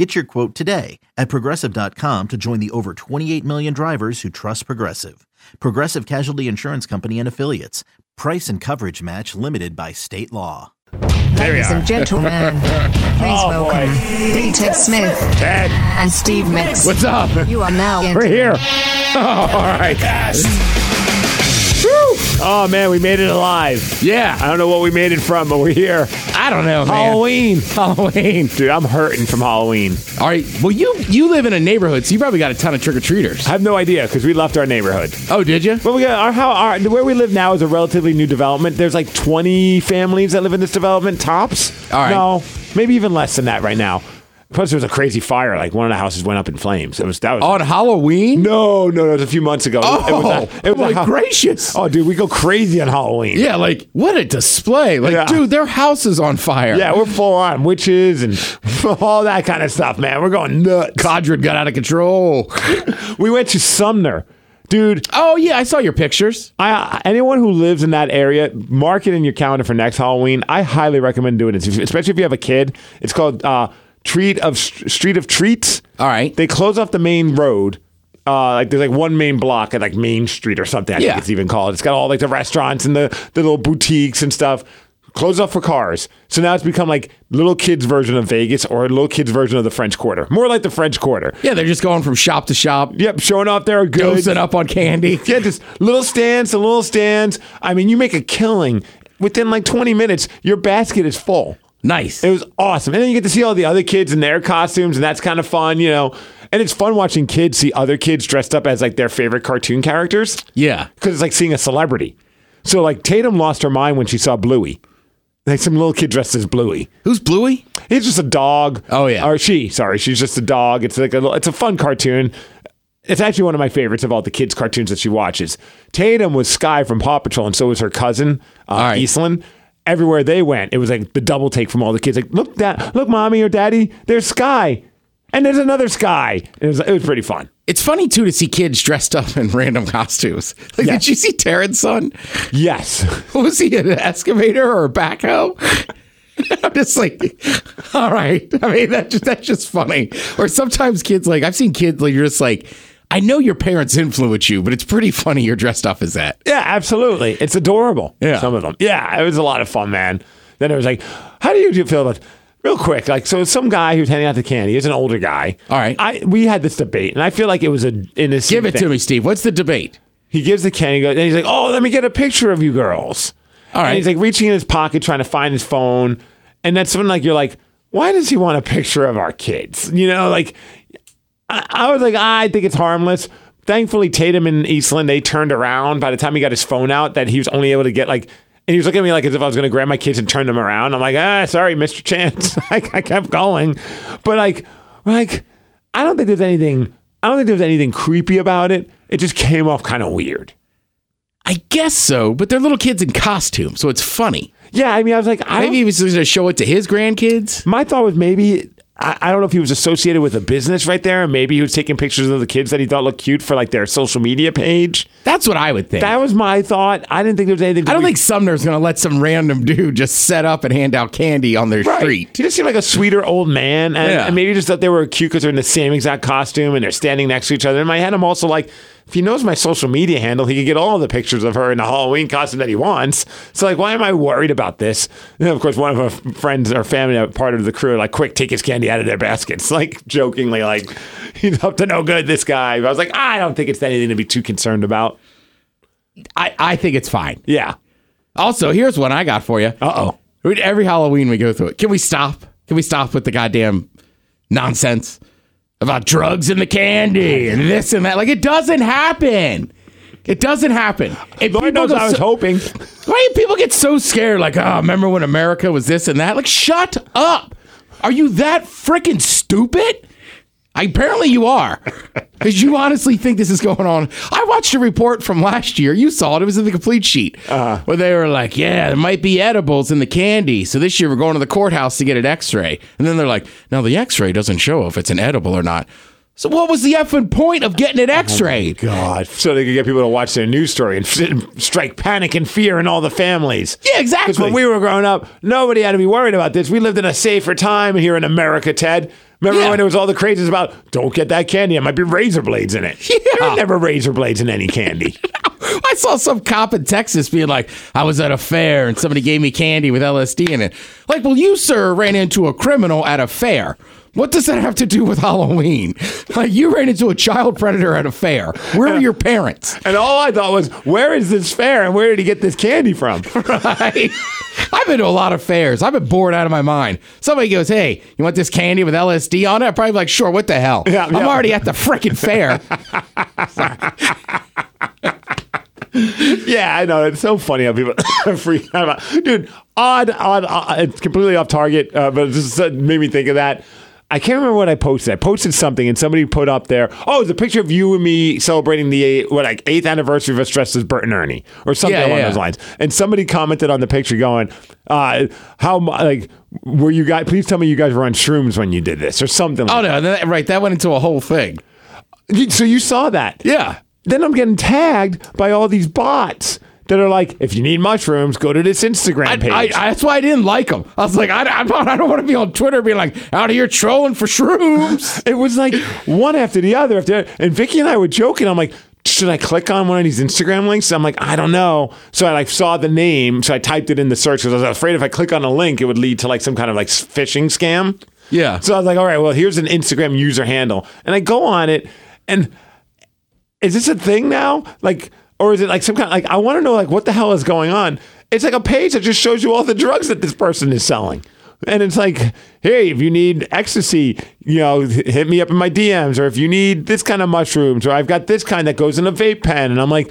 Get your quote today at progressive.com to join the over 28 million drivers who trust Progressive. Progressive Casualty Insurance Company and Affiliates. Price and coverage match limited by state law. Ladies and gentlemen, please Oh, boy. welcome D. Ted Smith Ted, and Steve Mix. what's up? You are now We're here. Oh, all right. Woo! Oh man, we made it alive. Yeah. I don't know what we made it from, but we're here. I don't know, man. Halloween. Halloween. Dude, I'm hurting from Halloween. All right. Well, you you live in a neighborhood, so you probably got a ton of trick or treaters. I have no idea because we left our neighborhood. Oh, did you? But we got our, how our where we live now is a relatively new development. There's like 20 families that live in this development tops. All right. No, maybe even less than that right now. Plus, there was a crazy fire. Like one of the houses went up in flames. It was that was On Halloween? no, no, no. It was a few months ago. Oh, it was a, it was my gracious. Oh, dude, we go crazy on Halloween. Yeah, like what a display! Like, Yeah. dude, their house is on fire. Yeah, we're full on witches and all that kind of stuff, man. We're going nuts. Codron got out of control. We went to Sumner. Dude, oh yeah, I saw your pictures. I, anyone who lives in that area, mark it in your calendar for next Halloween. I highly recommend doing it, especially if you have a kid. It's called uh, Treat of Street of Treats. All right. They close off the main road. Uh, like there's like one main block at like Main Street or something. I Yeah. think it's even called. It's got all like the restaurants and the, the little boutiques and stuff. Closed off for cars. So now it's become like little kids version of Vegas or a little kids version of the French Quarter. More like the French Quarter. Yeah, they're just going from shop to shop, Yep, showing off their goods. dosing up on candy. Yeah, just little stands to little stands. I mean, you make a killing. Within like 20 minutes, your basket is full. Nice. It was awesome. And then you get to see all the other kids in their costumes, and that's kind of fun, you know. And it's fun watching kids see other kids dressed up as like their favorite cartoon characters yeah. because it's like seeing a celebrity. So, like, Tatum lost her mind when she saw Bluey. Like, some little kid dressed as Bluey. Who's Bluey? He's just a dog. Oh, yeah. Or she, sorry, she's just a dog. It's like a little, it's a fun cartoon. It's actually one of my favorites of all the kids' cartoons that she watches. Tatum was Sky from Paw Patrol, and so was her cousin, uh, right. Eastland. Everywhere they went, it was like the double take from all the kids. Like, look, that, look, mommy or daddy, there's Sky, and there's another Sky. It was, it was pretty fun. It's funny too to see kids dressed up in random costumes. Like, Yes. did you see Terrence's son? Yes, was he, an excavator or a backhoe? I'm just like, all right. I mean, that just, that's just funny. Or sometimes kids, like, I've seen kids, like, you're just like, I know your parents influence you, but it's pretty funny you're dressed up as that. yeah, absolutely. It's adorable. Yeah. some of them. Yeah, it was a lot of fun, man. Then it was like, how do you feel about? Real quick, like so, some guy who's handing out the candy is an older guy. All right. I we had this debate, and I feel like it was a innocent. Give it thing. to me, Steve. What's the debate? He gives the candy, and he's like, "Oh, let me get a picture of you girls." All right. And he's like reaching in his pocket trying to find his phone, and that's when like you're like, "Why does he want a picture of our kids?" You know, like I, I was like, I think it's harmless. Thankfully, Tatum and Eastland they turned around by the time he got his phone out that he was only able to get like. And he was looking at me like as if I was going to grab my kids and turn them around. I'm like, ah, sorry, Mr. Chance. I, I kept going, but like, like, I don't think there's anything. I don't think there's anything creepy about it. It just came off kind of weird. I guess so, but they're little kids in costume, so it's funny. Yeah, I mean, I was like, I Maybe he was going to show it to his grandkids. my thought was maybe I, I don't know if he was associated with a business right there, and maybe he was taking pictures of the kids that he thought looked cute for like their social media page. That's what I would think. That was my thought. I didn't think there was anything. I don't we- think Sumner's going to let some random dude just set up and hand out candy on their Right. street. He just seemed like a sweeter old man, and, Yeah. and maybe just thought they were cute because they're in the same exact costume and they're standing next to each other. In my head, I'm also like, if he knows my social media handle, he can get all the pictures of her in the Halloween costume that he wants. So, like, why am I worried about this? And of course, one of our friends or family, part of the crew, like, quick, take his candy out of their baskets. Like, jokingly, like, he's up to no good, this guy. But I was like, I don't think it's anything to be too concerned about. I, I think it's fine. Yeah. Also, here's one I got for you. Uh oh. Every Halloween we go through it. Can we stop? Can we stop with the goddamn nonsense about drugs and the candy and this and that? Like it doesn't happen. It doesn't happen. And Lord knows I was so- hoping. Why do people get so scared? Like, oh, remember when America was this and that? Like, shut up. Are you that freaking stupid? I, apparently you are. Because you honestly think this is going on. I watched a report from last year. You saw it. It was in the complete sheet. Uh-huh. Where they were like, yeah, there might be edibles in the candy. So this year we're going to the courthouse to get an x ray. And then they're like, now the x ray doesn't show if it's an edible or not. So what was the effing point of getting it x-rayed? God, so they could get people to watch their news story and f- strike panic and fear in all the families. Yeah, exactly. Because when we were growing up, nobody had to be worried about this. We lived in a safer time here in America, Ted. Remember Yeah. when it was all the crazes about don't get that candy? It might be razor blades in it. Yeah. There were never razor blades in any candy. I saw some cop in Texas being like, I was at a fair and somebody gave me candy with LSD in it. Like, well, you, sir, ran into a criminal at a fair. What does that have to do with Halloween? Like, you ran into a child predator at a fair. Where are your parents? and all I thought was, where is this fair and where did he get this candy from? Right? I've been to a lot of fairs. I've been bored out of my mind. Somebody goes, Hey, you want this candy with LSD on it? I'm probably like, Sure, what the hell? Yeah, I'm yeah. already at the freaking fair. Yeah, I know. It's so funny how people freak out about. Dude, odd, odd, odd. It's completely off target, uh, but it just made me think of that. I can't remember what I posted. I posted something and somebody put up there, oh, it's a picture of you and me celebrating the what like eighth anniversary of us dressed as Bert and Ernie or something Yeah, along yeah. those lines. And somebody commented on the picture going, uh, how like were you guys? Please tell me you guys were on shrooms when you did this or something. oh, no. that- Right. That went into a whole thing. So you saw that? Yeah. Then I'm getting tagged by all these bots that are like, if you need mushrooms, go to this Instagram I, page. I, that's why I didn't like them. I was like, I, I, don't- I don't want to be on Twitter being like, out here trolling for shrooms. it was like one after the other after and Vicky and I were joking. I'm like, should I click on one of these Instagram links? I'm like, I don't know. So I like saw the name, so I typed it in the search because I was afraid if I click on a link, it would lead to like some kind of like phishing scam. Yeah. So I was like, all right, well, here's an Instagram user handle. And I go on it, and is this a thing now? Like, or is it like some kind of, like I want to know like what the hell is going on? It's like a page that just shows you all the drugs that this person is selling. And it's like, hey, if you need ecstasy, you know, hit me up in my DMs, or if you need this kind of mushrooms, or I've got this kind that goes in a vape pen. And I'm like,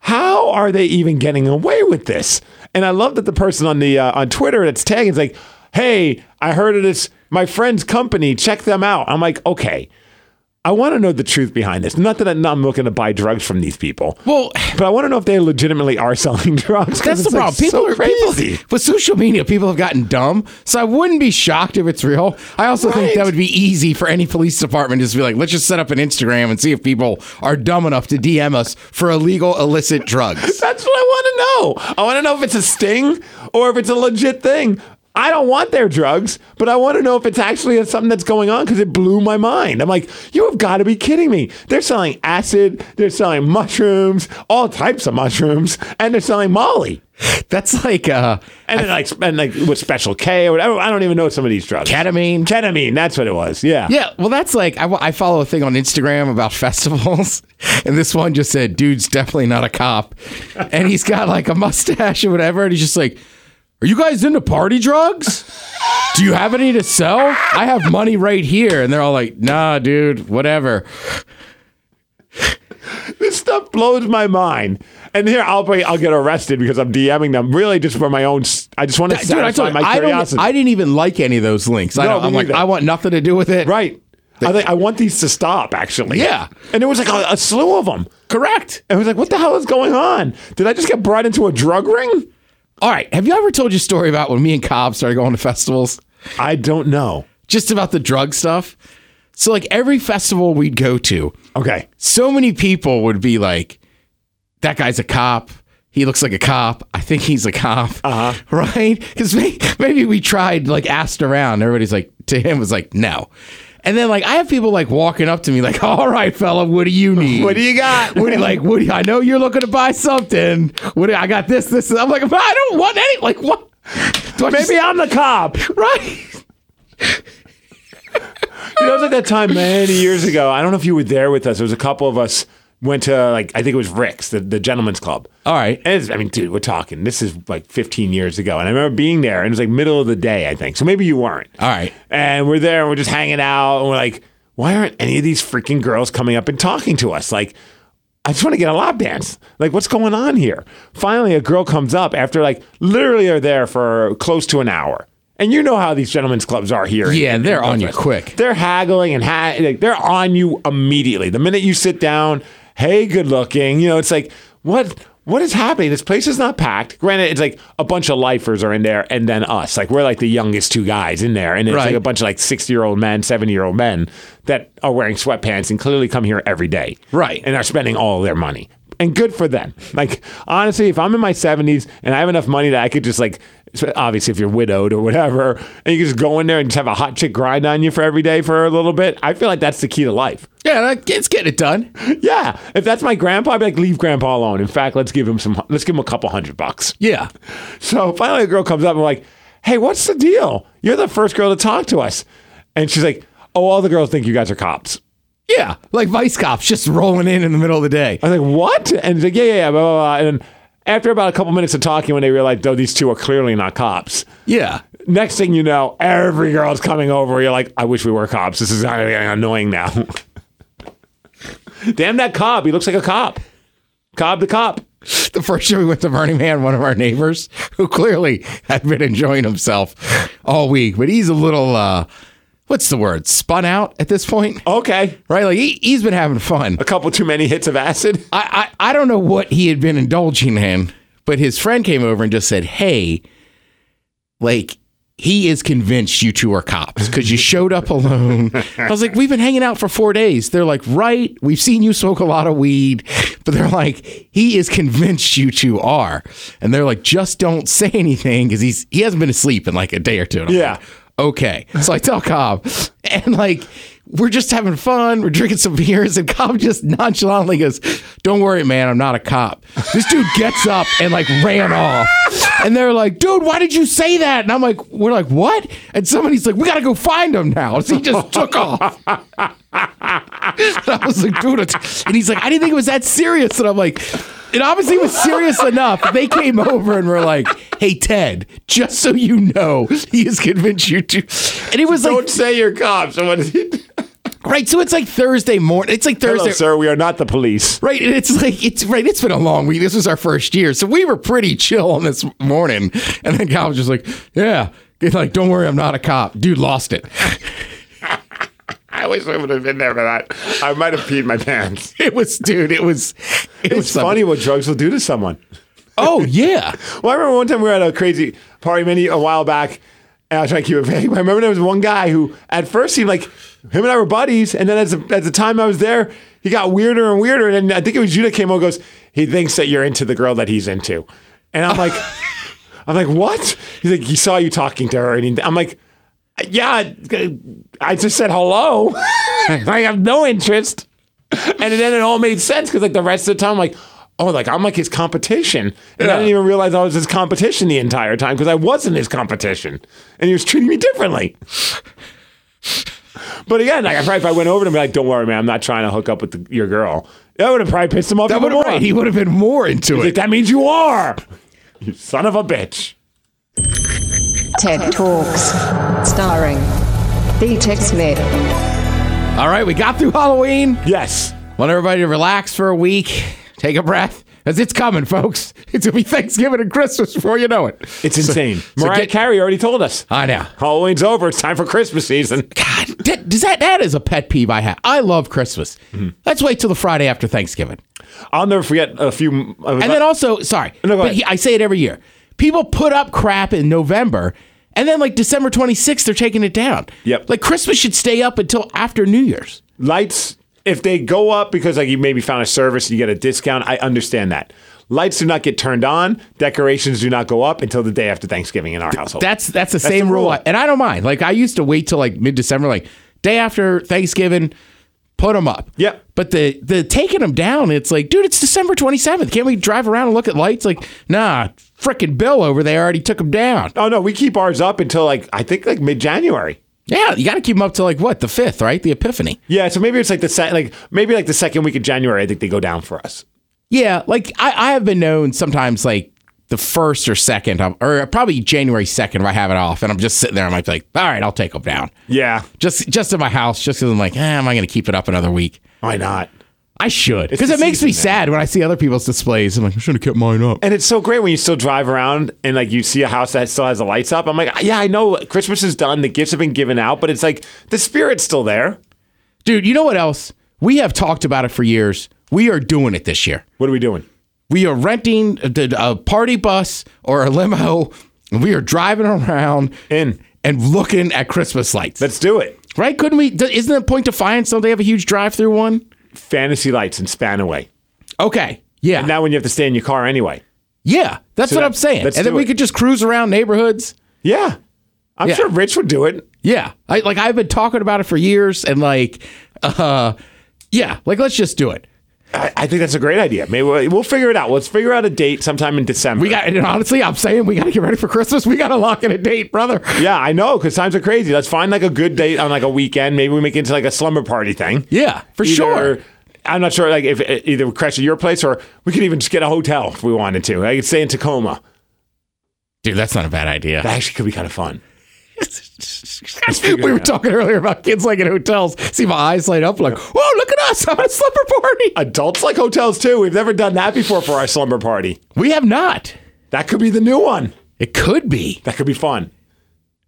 how are they even getting away with this? And I love that the person on the uh, on Twitter that's tagging is like, "Hey, I heard of this. My friend's company. Check them out." I'm like, okay. I want to know the truth behind this. Not that I'm not looking to buy drugs from these people. Well, but I want to know if they legitimately are selling drugs. That's the it's, like, problem. People so are crazy. people with social media. People have gotten dumb, so I wouldn't be shocked if it's real. I also think that would be easy for any police department to just be like, let's just set up an Instagram and see if people are dumb enough to DM us for illegal illicit drugs. That's what I want to know. I want to know if it's a sting or if it's a legit thing. I don't want their drugs, but I want to know if it's actually something that's going on because it blew my mind. I'm like, you have got to be kidding me. They're selling acid, they're selling mushrooms, all types of mushrooms, and they're selling Molly. That's like uh, And then like, and like with Special K or whatever. I don't even know some of these drugs. ketamine. Ketamine, that's what it was. Yeah. Yeah, well, that's like I, I follow a thing on Instagram about festivals, and this one just said, "Dude's definitely not a cop," and he's got like a mustache or whatever, and he's just like, "Are you guys into party drugs? Do you have any to sell? I have money right here." And they're all like, "Nah, dude, whatever." This stuff blows my mind. And here I'll be, I'll get arrested because I'm DMing them really just for my own. I just want to Dude, I, satisfy told you, my I, curiosity. I didn't even like any of those links. I No, don't, I'm like. I want nothing to do with it. Right. I think I want these to stop. Actually, Yeah. And there was like a, a slew of them. Correct. And I was like, "What the hell is going on? Did I just get brought into a drug ring?" All right. Have you ever told your story about when me and Cobb started going to festivals? I don't know. Just about the drug stuff. So, like every festival we'd go to, Okay. so many people would be like, that guy's a cop. He looks like a cop. I think he's a cop. Uh huh. Right? Because maybe we tried, like, asked around. Everybody's like, to him, was like, no. And then, like, I have people like walking up to me, like, all right, fella, what do you need? What do you got? What do you like? What do you, I know you're looking to buy something. What do, I got this, this. I'm like, I don't want any. Like, what? I just- Maybe I'm the cop. right? You know, it was like that time many years ago. I don't know if you were there with us. There was a couple of us went to like I think it was Rick's, the, the gentleman's club. All right. And it's, I mean, dude, we're talking. This is like 15 years ago, and I remember being there, and it was like middle of the day, I think. So maybe you weren't. All right. And we're there, and we're just hanging out, and we're like, why aren't any of these freaking girls coming up and talking to us? Like, I just want to get a lap dance. Like, what's going on here? Finally, a girl comes up after like literally are there for close to an hour. And you know how these gentlemen's clubs are here. Yeah, in they're on you quick. They're haggling and ha- like, they're on you immediately. The minute you sit down, hey, good looking. You know, it's like what what is happening? This place is not packed. Granted, it's like a bunch of lifers are in there, and then us. Like we're like the youngest two guys in there, and it's Right. like a bunch of like sixty year old men, seventy year old men that are wearing sweatpants and clearly come here every day, Right. And are spending all their money. And good for them. Like honestly, if I'm in my 70s and I have enough money that I could just like, obviously if you're widowed or whatever, and you can just go in there and just have a hot chick grind on you for every day for a little bit, I feel like that's the key to life. Yeah, that- it's getting it done. Yeah, if that's my grandpa, I'd be like, leave grandpa alone. In fact, let's give him some. Let's give him a couple hundred bucks. Yeah. So finally, a girl comes up and like, "Hey, what's the deal? You're the first girl to talk to us." And she's like, "Oh, all the girls think you guys are cops." Yeah. Like vice cops just rolling in in the middle of the day. I was like, "What?" And he's like, "Yeah, yeah, yeah." Blah, blah, blah. And then after about a couple minutes of talking, when they realized, "Oh, these two are clearly not cops," Yeah. next thing you know, every girl's coming over. You're like, "I wish we were cops. This is getting annoying now." Damn that cop! He looks like a cop. Cobb the cop. The first year we went to Burning Man, one of our neighbors, who clearly had been enjoying himself all week, but he's a little, uh, what's the word, spun out at this point, Okay, right? Like he, he's been having fun. a couple too many hits of acid. I, I, I don't know what he had been indulging in, but his friend came over and just said, Hey, like, he is convinced you two are cops because you showed up alone. I was like, We've been hanging out for four days. They're like, Right. We've seen you smoke a lot of weed. But they're like, He is convinced you two are. And they're like, Just don't say anything because he's he hasn't been asleep in like a day or two. Yeah. like, okay. So I tell Cobb, and like, we're just having fun. We're drinking some beers, and Cobb just nonchalantly goes, Don't worry, man, I'm not a cop. This dude gets up and like ran off. And they're like, Dude, why did you say that? And I'm like, We're like, What? And somebody's like, We got to go find him now. So he just took off. I was like, Dude, and he's like, I didn't think it was that serious. And I'm like, it obviously was serious enough. They came over and were like, "Hey Ted, just so you know, he has convinced you to." And it was like, Don't say you're cops. What is it? right. So it's like Thursday morning. It's like Hello, Thursday, sir. We are not the police. right? And it's like it's right. It's been a long week. This was our first year, so we were pretty chill on this morning. And then Kyle was just like, "Yeah." Like, don't worry, I'm not a cop. Dude lost it. I wish I would have been there for that. I might have peed my pants. It was, dude. It was. It was It's funny what drugs will do to someone. Oh yeah. Well, I remember one time we were at a crazy party many a while back, and I was trying to keep it vague. but I remember there was one guy who at first seemed like him and I were buddies, and then as the, as the time I was there, he got weirder and weirder. And then I think it was you that came over goes, he thinks that you're into the girl that he's into, and I'm like, I'm like, what? He's like, he saw you talking to her, and he, I'm like, yeah, I just said hello. I have no interest. And then it all made sense because like the rest of the time, I'm like, oh, like I'm like his competition, and I didn't even realize I was his competition the entire time because I wasn't his competition, and he was treating me differently. But again, like I probably if I went over to him like, "Don't worry, man, I'm not trying to hook up with the, your girl." That would have probably pissed him off. That would have right. He would have been more into Like, it. that means you are, you son of a bitch. TED Talks. Starring D-Tech Smith. All right, we got through Halloween. Yes. Want everybody to relax for a week, take a breath, as it's coming, folks. It's gonna be Thanksgiving and Christmas before you know it. It's insane. so Mariah get- Carey already told us. I know. Halloween's over. It's time for Christmas season. God, that, does that that is a pet peeve I have. I love Christmas. Mm-hmm. Let's wait till the Friday after Thanksgiving, I'll never forget a few. Uh, and then also, sorry, No, go but ahead. he, I say it every year. People put up crap in November, and then like December twenty sixth, they're taking it down. Yep. Like Christmas should stay up until after New Year's. lights, if they go up because like you maybe found a service and you get a discount, I understand that. Lights do not get turned on. Decorations do not go up until the day after Thanksgiving in our household. That's that's the That's same the rule, rule. And I don't mind. Like I used to wait till like mid December, like day after Thanksgiving, put them up. Yep. But the the taking them down, it's like, dude, it's December twenty seventh. Can't we drive around and look at lights? Like, nah, frickin' Bill over there already took them down. oh no, we keep ours up until like I think like mid January. Yeah, you got to keep them up to like what the fifth, right? The Epiphany. Yeah, so maybe it's like the se- like maybe like the second week of January. I think they go down for us. Yeah, like I, I have been known sometimes like the first or second, of, or probably January second, if I have it off, and I'm just sitting there, I might be like, all right, I'll take them down. Yeah, Just just in my house, just because I'm like, eh, am I going to keep it up another week? why not? I should because it makes me sad when I see other people's displays. I'm like, I should have kept mine up. And it's so great when you still drive around and like you see a house that still has the lights up. I'm like, yeah, I know Christmas is done, the gifts have been given out, but it's like the spirit's still there. Dude, you know what else? We have talked about it for years. We are doing it this year. What are we doing? We are renting a, a party bus or a limo, and we are driving around In. and looking at Christmas lights. Let's do it. right? Couldn't we? Isn't it Point Defiance? Don't they have a huge drive-through one? Fantasy lights and Spanaway. Okay, yeah, And now when you have to stay in your car anyway. yeah. That's So what that- I'm saying. And then we it. could just cruise around neighborhoods. Yeah. I'm Yeah. sure Rich would do it. Yeah, I, like I've been talking about it for years, and like, uh, yeah, like let's just do it. I, I think that's a great idea. Maybe we'll, we'll figure it out. Let's figure out a date sometime in December. We got, and honestly, I'm saying we got to get ready for Christmas. We got to lock in a date, brother. Yeah, I know because times are crazy. Let's find like a good date on like a weekend. Maybe we make it into like a slumber party thing. Yeah, for Either- sure. I'm not sure, like if eh, either we crash at your place or we could even just get a hotel if we wanted to. I could stay in Tacoma. Dude, that's not a bad idea. That actually could be kind of fun. We were talking earlier about kids like in hotels. See my eyes light up like, whoa, look at us. I'm at a slumber party. Adults like hotels too. We've never done that before for our slumber party. We have not. That could be the new one. It could be. That could be fun.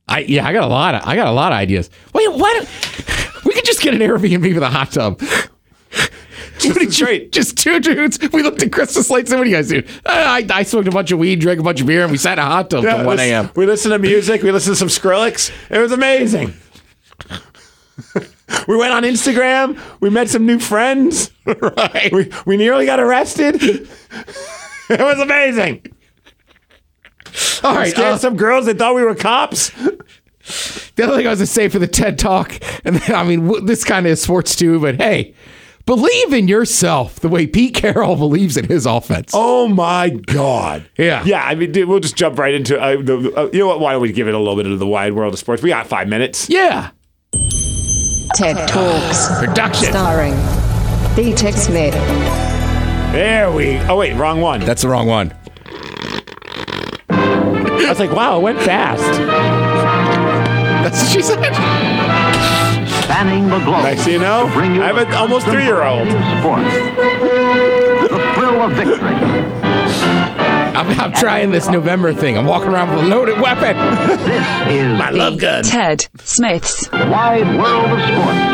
I yeah, I got a lot of I got a lot of ideas. Wait, why don't we could just get an Airbnb with a hot tub? Just straight. Just two dudes. We looked at Christmas lights. and What do you guys do? I, I smoked a bunch of weed, drank a bunch of beer, and we sat in a hot tub till 1 a.m. We listened to music. We listened to some Skrillex. It was amazing. we went on Instagram. We met some new friends. Right. We, we nearly got arrested. it was amazing. All right. Scared uh, some girls that thought we were cops. the other thing I was going to say for the TED Talk, and I mean, w- this kind of is sports too, but hey, believe in yourself the way Pete Carroll believes in his offense. Oh my god. Yeah. Yeah. I mean, dude, we'll just jump right into. Uh, the, uh, you know what? Why don't we give it a little bit of the wide world of sports? We got five minutes. Yeah. TED Talks. Production. Starring D-Tech Smith. There we. Oh wait, wrong one. That's the wrong one. I was like, wow, it went fast. That's what she said. Spanning the globe. Next thing you know, bring you I have an almost three-year-old. Sport. The thrill of victory. I'm, I'm trying this November thing. I'm walking around with a loaded weapon. This is I love guns. Ted Smith's Wide World of Sports.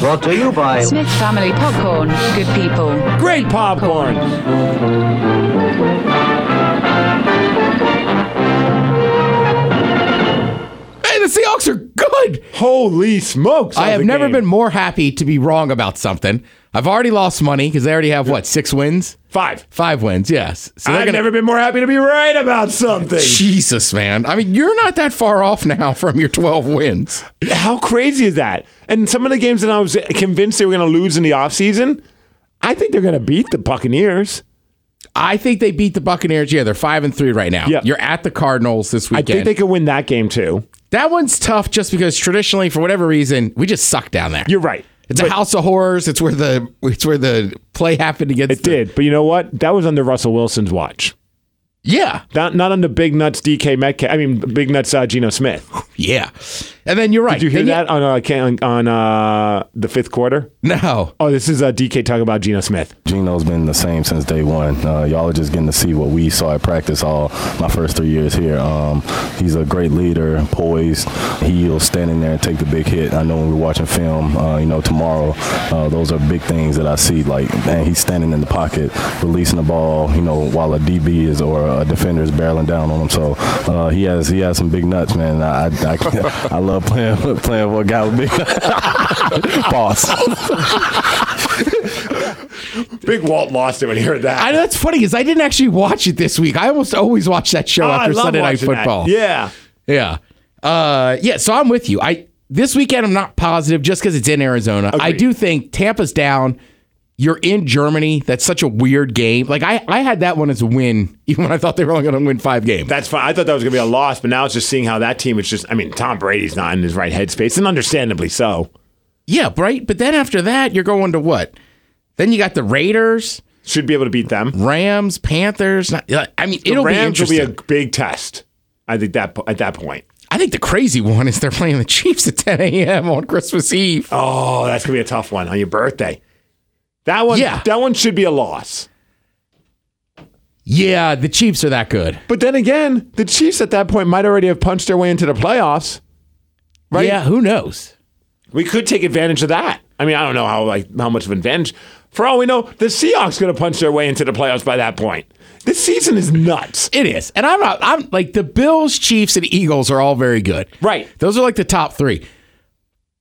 Brought to you by Smith Family Popcorn. Good people. Great popcorn. Hey, the Seahawks are good. Holy smokes! I have never game. been more happy to be wrong about something. I've already lost money because they already have what six wins, five. five wins. Yes. So I've gonna- never been more happy to be right about something. Jesus, man. I mean, you're not that far off now from your 12 wins. How crazy is that? And some of the games that I was convinced they were going to lose in the offseason, I think they're going to beat the Buccaneers. I think they beat the Buccaneers. Yeah, they're five and three right now. Yeah. You're at the Cardinals this weekend. I think they could win that game too. That one's tough just because traditionally, for whatever reason, we just suck down there. You're right. It's But a house of horrors. It's where the it's where the play happened against. It did, but you know what? That was under Russell Wilson's watch. Yeah, Not not under Big Nuts DK Metcalf. I mean, Big Nuts uh, Geno Smith. yeah. And then you're right. Did you hear Then that on uh, can- on uh, the fifth quarter? No. Oh, this is uh, DK talking about Geno Smith. Geno's been the same since day one. Uh, y'all are just getting to see what we saw at practice all my first three years here. Um, he's a great leader, poised. He'll stand in there and take the big hit. I know when we're watching film, uh, you know, tomorrow, uh, those are big things that I see. Like, man, he's standing in the pocket, releasing the ball, you know, while a DB is or a defender is barreling down on him. So uh, he has he has some big nuts, man. I I, I love playing playing with a guy with big boss. Big Walt lost it when he heard that. I know that's funny because I didn't actually watch it this week. I almost always watch that show Oh, after Sunday Night watching that. Football. Yeah. Yeah. Uh, yeah. So I'm with you. I this weekend I'm not positive just because it's in Arizona. I do think Tampa's down. You're in Germany. That's such a weird game. Like I, I had that one as a win, even when I thought they were only going to win five games. That's fine. I thought that was going to be a loss, but now it's just seeing how that team is just. I mean, Tom Brady's not in his right headspace, and understandably so. yeah, right. But then after that, you're going to what? Then you got the Raiders, Should be able to beat them. Rams, Panthers. Not- I mean, The it'll be Rams will be a big test. I think that at that point. I think the crazy one is they're playing the Chiefs at 10 a.m. on Christmas Eve. Oh, that's gonna be a tough one on your birthday. That one, Yeah. that one should be a loss. Yeah, the Chiefs are that good. But then again, the Chiefs at that point might already have punched their way into the playoffs. Right? Yeah, who knows? We could take advantage of that. I mean, I don't know how like how much of an advantage. For all we know, the Seahawks going to punch their way into the playoffs by that point. This season is nuts. It is. And I'm not I'm like the Bills, Chiefs, and Eagles are all very good. Right. Those are like the top three.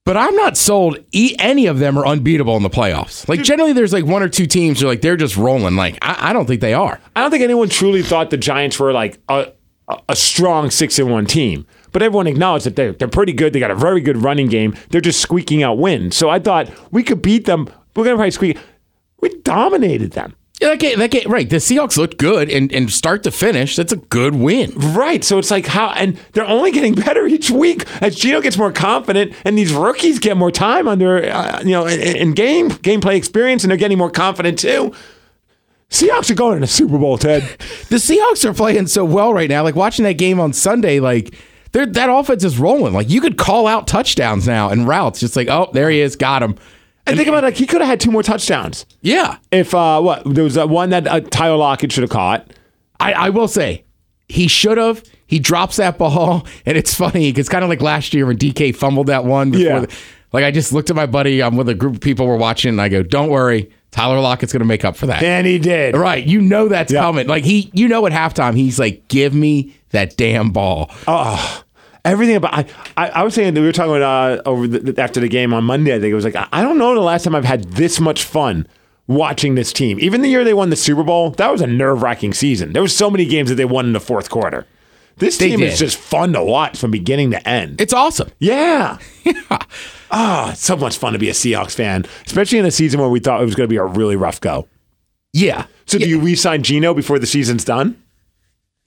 But I'm not sold e- any of them are unbeatable in the playoffs. Like generally there's like one or two teams who are like they're just rolling. Like I, I don't think they are. I don't think anyone truly thought the Giants were like a, a, strong six and one team. But everyone acknowledged that they're, they're pretty good. They got a very good running game. They're just squeaking out wins. So I thought we could beat them. We're going to probably squeak. We dominated them. Yeah, that game, that game, right. The Seahawks looked good and, and start to finish, that's a good win. Right. So it's like how, and they're only getting better each week as Geno gets more confident and these rookies get more time under, uh, you know, in, in game, gameplay experience and they're getting more confident too. Seahawks are going to the Super Bowl, Ted. The Seahawks are playing so well right now. Like watching that game on Sunday, like they're, that offense is rolling. Like you could call out touchdowns now and routes. Just like, oh, there he is, got him. And think about it, like he could have had two more touchdowns. Yeah. If uh, what there was uh, one that uh, Tyler Lockett should have caught. I, I will say, he should have. He drops that ball, and it's funny because it's kind of like last year when DK fumbled that one. Before Yeah. the- like I just looked at my buddy. I'm with a group of people we're watching, and I go, "Don't worry, Tyler Lockett's going to make up for that." And he did. Right, you know that's Yeah. coming. Like he, you know, at halftime, he's like, "Give me that damn ball." Everything about I, I, I was saying that we were talking about uh, over the, after the game on Monday. I think it was like I I don't know the last time I've had this much fun watching this team. Even the year they won the Super Bowl, that was a nerve wracking season. There was so many games that they won in the fourth quarter. This They team is just fun to watch from beginning to end. It's awesome. Yeah. Ah, it's so much fun to be a Seahawks fan, especially in a season where we thought it was going to be a really rough go. Yeah. So, do you re-sign Geno before the season's done?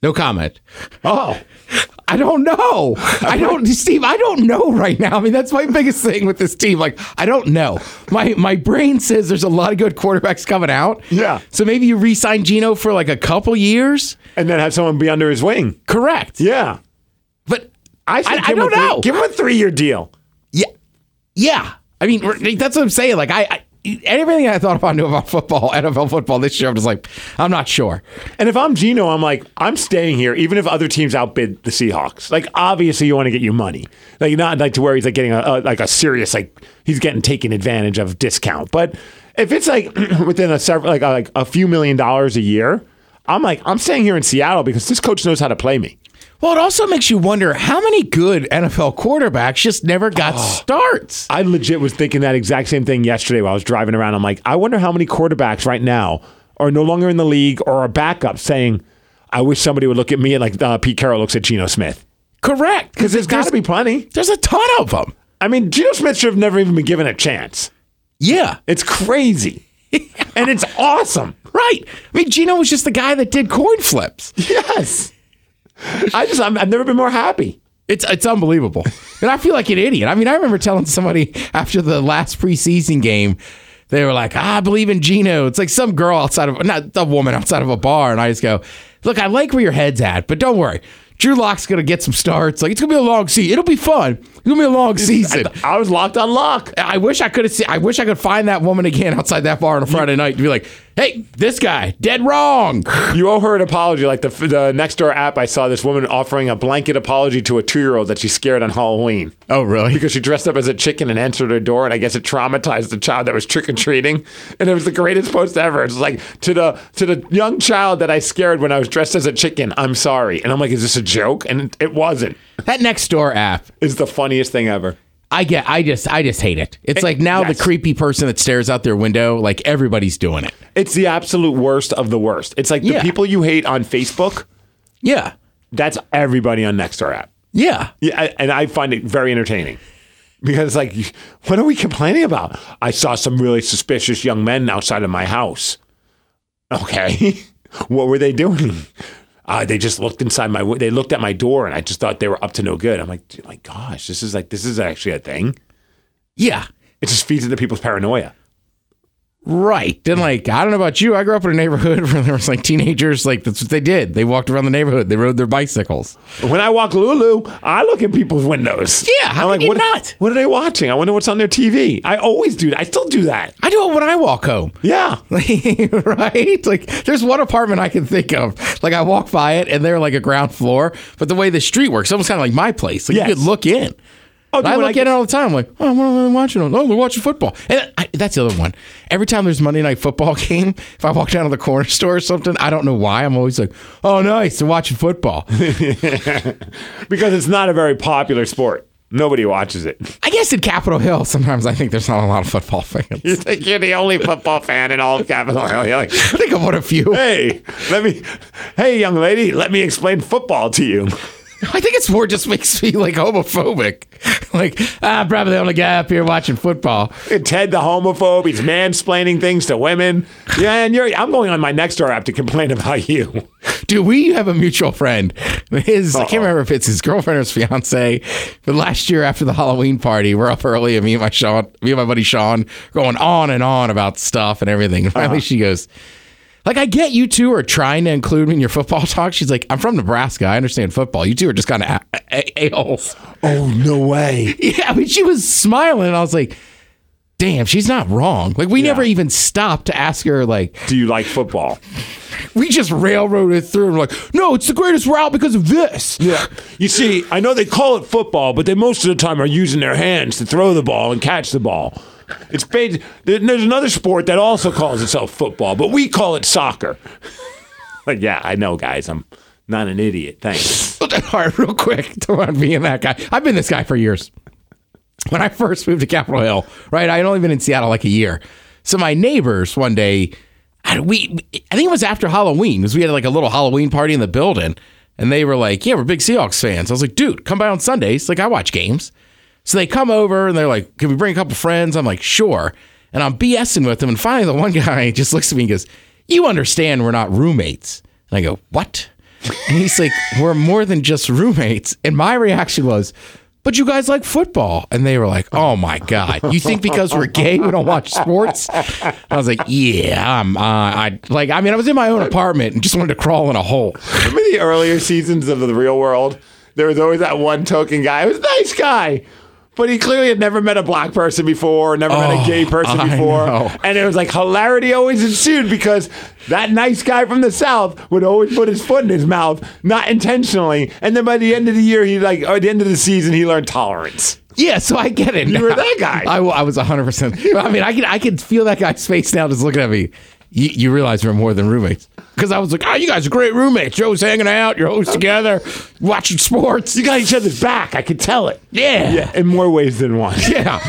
No comment. Oh, I don't know. I don't, Steve. I don't know right now. I mean, that's my biggest thing with this team. Like, I don't know. My my brain says there's a lot of good quarterbacks coming out. Yeah. So maybe you re-sign Geno for like a couple years. and then have someone be under his wing. Correct. Yeah, But I, I- I don't three- know. Give him a three-year deal. yeah, yeah. I mean, that's what I'm saying. Like, I, I everything I thought about knew about football, NFL football this year, I'm just like, I'm not sure. And if I'm Geno, I'm like, I'm staying here, even if other teams outbid the Seahawks. Like, obviously, you want to get your money. Like, not like to where he's like getting a, a like a serious like he's getting taken advantage of discount. But if it's like within a several like a, like a few million dollars a year, I'm like, I'm staying here in Seattle because this coach knows how to play me. Well, it also makes you wonder how many good NFL quarterbacks just never got starts. I legit was thinking that exact same thing yesterday while I was driving around. I'm like, I wonder how many quarterbacks right now are no longer in the league or are backup saying, I wish somebody would look at me and like uh, Pete Carroll looks at Geno Smith. Correct. Because there's got to be plenty. There's a ton of them. I mean, Geno Smith should have never even been given a chance. Yeah. It's crazy. and it's awesome. Right. I mean, Geno was just the guy that did coin flips. Yes. I just, I'm, I've never been more happy. It's it's unbelievable. and I feel like an idiot. I mean, I remember telling somebody after the last preseason game, they were like, "Ah, I believe in Geno. It's like some girl outside of, not a woman outside of a bar. And I just go, look, I like where your head's at, but don't worry. Drew Lock's going to get some starts. Like, it's going to be a long season. It'll be fun. It's going to be a long season. I was locked on lock. I wish I could have seen. I wish I could find that woman again outside that bar on a Friday night to be like, "Hey, this guy, dead wrong." You owe her an apology. Like the, the Nextdoor app, I saw this woman offering a blanket apology to a two year old that she scared on Halloween. Oh, really? because she dressed up as a chicken and answered her door, and I guess it traumatized the child that was trick or treating, and it was the greatest post ever. It's like to the to the young child that I scared when I was dressed as a chicken. I'm sorry, and I'm like, is this a joke? And it, it wasn't. That Nextdoor app is the funniest thing ever. I get. I just. I just hate it. It's eh, like now yes. the creepy person that stares out their window. Like everybody's doing it. It's the absolute worst of the worst. It's like the Yeah. people you hate on Facebook. Yeah. That's everybody on Nextdoor app. Yeah. Yeah, and I find it very entertaining because, like, what are we complaining about? I saw some really suspicious young men outside of my house. Okay, what were they doing? Uh, they just looked inside my. They looked at my door, and I just thought they were up to no good. I'm like, "Dude, my gosh, this is like this is actually a thing. Yeah. It just feeds into people's paranoia. Right. Then, like, I don't know about you. I grew up in a neighborhood where there was like teenagers. Like, that's what they did. They walked around the neighborhood. They rode their bicycles. When I walk Lulu, I look in people's windows. Yeah, how I'm like, what, not? what are they watching? I wonder what's on their TV. I always do that. I still do that. I do it when I walk home. Yeah. right? Like, there's one apartment I can think of. Like, I walk by it and they're like a ground floor, but the way the street works, almost kind of like my place. Like, Yes. you could look in. Oh, I look I get- it all the time. I'm like, oh, what am I watching? Oh, they're watching football. And I, that's the other one. Every time there's Monday night football game, if I walk down to the corner store or something, I don't know why. I'm always like, oh, nice, they're watching football. because it's not a very popular sport. Nobody watches it. I guess in Capitol Hill, sometimes I think there's not a lot of football fans. You think you're the only football fan in all of Capitol Hill? You're like, I think of what a few. hey, let me, hey, young lady, let me explain football to you. I think it's more just makes me like homophobic. like, ah, I'm probably the only guy up here watching football. Ted the homophobe, he's mansplaining things to women. Yeah, and you're, I'm going on my Nextdoor app to complain about you. Dude, we have a mutual friend. His, I can't remember if it's his girlfriend or his fiance. But last year after the Halloween party, we're up early, and me and my Sean, me and my buddy Sean, going on and on about stuff and everything. And finally, she goes, "Like, I get you two are trying to include me in your football talk." She's like, "I'm from Nebraska. I understand football. You two are just kind of a holes." Oh, no way. Yeah, I mean, she was smiling, and I was like, "Damn, she's not wrong." Like, we Yeah. never even stopped to ask her, like, Do you like football? we just railroaded through and like, no, it's the greatest route because of this. Yeah. You see, I know they call it football, but they most of the time are using their hands to throw the ball and catch the ball. It's there- There's another sport that also calls itself football, but we call it soccer. like, yeah, I know, guys. I'm not an idiot. Thanks. All right, real quick, don't want being that guy. I've been this guy for years. When I first moved to Capitol Hill, right, I'd only been in Seattle like a year. So my neighbors one day, I, we, I think it was after Halloween, because we had like a little Halloween party in the building, and they were like, "Yeah, we're big Seahawks fans." I was like, "Dude, come by on Sundays. Like, I watch games." So they come over and they're like, "Can we bring a couple friends?" I'm like, "Sure." And I'm BSing with them, and finally the one guy just looks at me and goes, "You understand we're not roommates?" And I go, "What?" And he's like, We're more than just roommates. And my reaction was, But you guys like football. And they were like, Oh my God. You think because we're gay, we don't watch sports? I was like, Yeah, I'm, uh, I like, I mean, I was in my own apartment and just wanted to crawl in a hole. Remember the earlier seasons of the real world? There was always that one token guy. It was a nice guy. But he clearly had never met a black person before, never met a gay oh, person Oh, I before. know. And it was like hilarity always ensued because that nice guy from the South would always put his foot in his mouth, not intentionally. And then by the end of the year, he like, or at the end of the season, he learned tolerance. Yeah, so I get it. You were that guy. I, I was 100%. I mean, I can, I can feel that guy's face now just looking at me. You, you realize we're more than roommates. Because I was like, oh, you guys are great roommates. You're always hanging out. You're always together, watching sports. You got each other's back. I could tell it. Yeah. Yeah, in more ways than one. Yeah.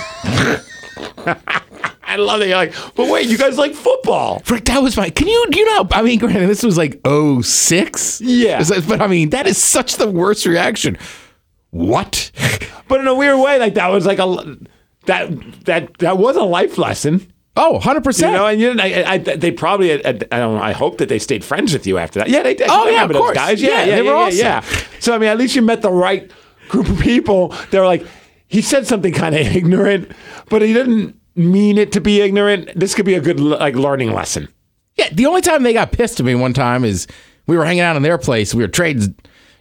I love it. You're like, but wait, you guys like football. Frick, that was my. Can you, do you know? I mean, granted, this was like 06. Yeah. Is that- But I mean, that is such the worst reaction. What? But in a weird way, like that was like a that that that was a life lesson. Oh, 100%. You know, and you I, I, they probably, I, I don't know, I hope that they stayed friends with you after that. Yeah, they did. Oh, I yeah, of course. guys. Yeah, Yeah, yeah, they yeah, were yeah, awesome. yeah. So, I mean, at least you met the right group of people. They're like, he said something kind of ignorant, but he didn't mean it to be ignorant. This could be a good, like, learning lesson. Yeah, the only time they got pissed at me one time is we were hanging out in their place. We were trading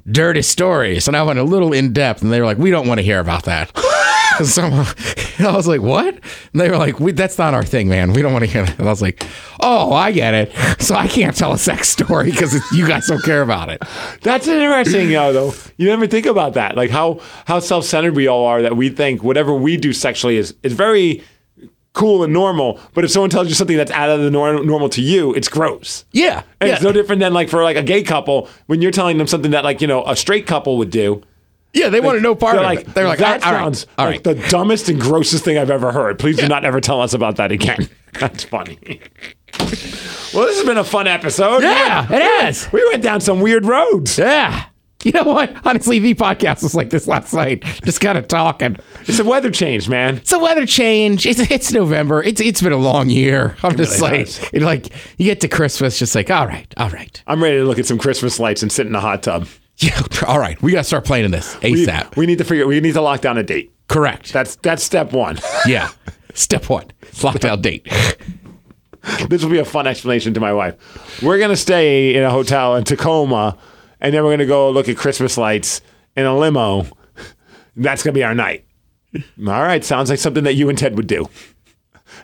dirty stories, and I went a little in depth, and they were like, "We don't want to hear about that." so I was like, "What?" And they were like, we, "That's not our thing, man. We don't want to hear that." And I was like, "Oh, I get it. So I can't tell a sex story because you guys don't care about it." That's interesting, you know, though. You never think about that. Like how how self centered we all are that we think whatever we do sexually is is very cool and normal. But if someone tells you something that's out of the norm, normal to you, it's gross. Yeah, And yeah. it's no different than like for like a gay couple when you're telling them something that like you know a straight couple would do. Yeah, they want to know part of like, it. They're like, that all sounds all like right. the dumbest and grossest thing I've ever heard. Please do not ever tell us about that again. That's funny. well, this has been a fun episode. Yeah, We- it has. We went down some weird roads. Yeah. You know what? Honestly, the podcast was like this last night, just kind of talking. It's a weather change, man. It's a weather change. It's it's November. It's it's been a long year. I'm just really like, it like you get to Christmas, just like, all right, all right, I'm ready to look at some Christmas lights and sit in a hot tub. Yeah, all right. We got to start playing in this We, ASAP. we need to figure. We need to lock down a date. Correct. That's that's step one. yeah. Step one: lockdown date. this will be a fun explanation to my wife. We're gonna stay in a hotel in Tacoma, and then we're gonna go look at Christmas lights in a limo. That's gonna be our night. All right, sounds like something that you and Ted would do.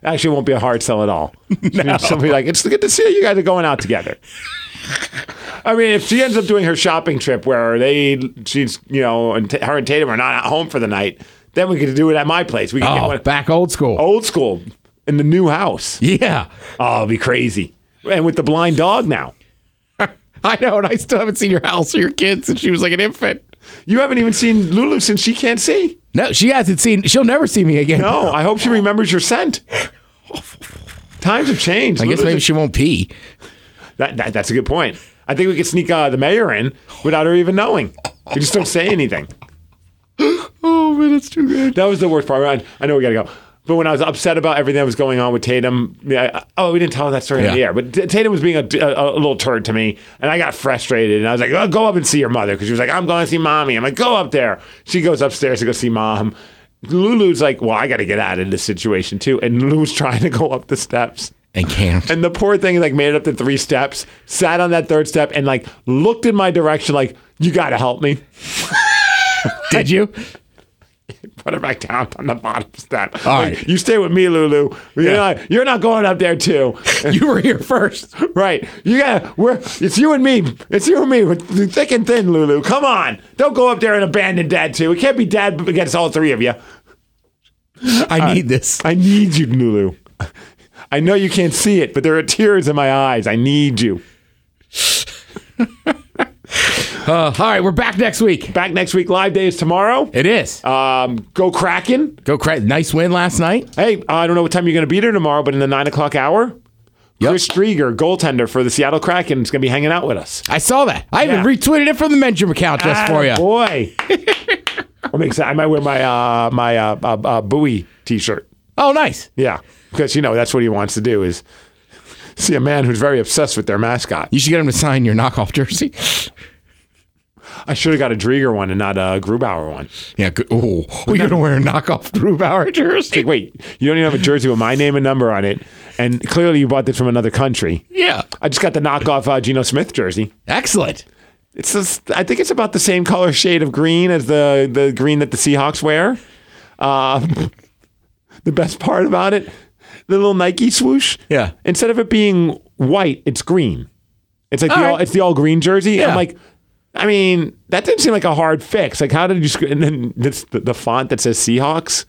Actually, it won't be a hard sell at all. Somebody like it's good to see you guys are going out together. I mean, if she ends up doing her shopping trip where they, she's, you know, and t- her and Tatum are not at home for the night, then we could do it at my place. We can get Oh, one back old school. old school in the new house. Yeah. Oh, it'll be crazy. And with the blind dog now. I know, and I still haven't seen your house or your kids since she was like an infant. You haven't even seen Lulu since she can't see. No, she hasn't seen. She'll never see me again. No, I hope she remembers your scent. Times have changed. I guess maybe she won't pee. that, that, that's a good point. I think we could sneak uh, the mayor in without her even knowing. We just don't say anything. Oh man, that's too good. That was the worst part. I, I know we got to go. But when I was upset about everything that was going on with Tatum, I- oh, we didn't tell that story in Yeah. the air. But Tatum was being a, a, a little turd to me, and I got frustrated. And I was like, oh, "Go up and see your mother," because she was like, "I'm going to see mommy." I'm like, "Go up there." She goes upstairs to go see mom. Lulu's like, "Well, I got to get out of this situation too." And Lulu's trying to go up the steps. And can't. And the poor thing like made it up to three steps, sat on that third step, and like looked in my direction, like, "You got to help me." Did you? Put it back down on the bottom step. All Like, right. You stay with me, Lulu. You're, Yeah. not, you're not going up there too. You were here first. right. You got we're it's you and me. It's you and me. We're thick and thin, Lulu. Come on. Don't go up there and abandon dad too. It can't be dad against all three of you. I uh, need this. I need you, Lulu. I know you can't see it, but there are tears in my eyes. I need you. Uh, all right, we're back next week. Back next week. Live day is tomorrow. It is. Um, go Kraken. Go cra Nice win last night. Hey, I don't know what time you're going to be there tomorrow, but in the nine o'clock hour, Yep. Chris Driedger, goaltender for the Seattle Kraken, is going to be hanging out with us. I saw that. I even retweeted it from the Menjum account just for you. boy. I'm excited. I might wear my uh, my uh, uh, uh, Buoy T-shirt. Oh, nice. Yeah, because you know that's what he wants to do is see a man who's very obsessed with their mascot. You should get him to sign your knockoff jersey. I should have got a Driedger one and not a Grubauer one. Yeah. Oh, we're gonna wear a knockoff Grubauer jersey. Wait, you don't even have a jersey with my name and number on it, and clearly you bought this from another country. Yeah. I just got the knockoff uh, Geno Smith jersey. Excellent. It's just, I think it's about the same color shade of green as the the green that the Seahawks wear. Um, the best part about it, the little Nike swoosh. Yeah. Instead of it being white, it's green. It's like All the all, right. it's the all green jersey. Yeah. I'm like, I mean, that didn't seem like a hard fix. Like, how did you? sc- And then this, the, the font that says Seahawks,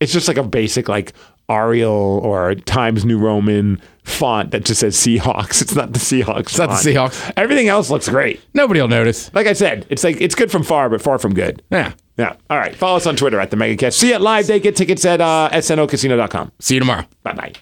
it's just like a basic like Arial or Times New Roman font that just says Seahawks. It's not the Seahawks. It's not the Seahawks. Everything else looks great. Nobody will notice. Like I said, it's like it's good from far, but far from good. Yeah. Yeah. All right. Follow us on Twitter at the MegaCast. See you at live day. Get tickets at uh, snocasino.com. See you tomorrow. Bye bye.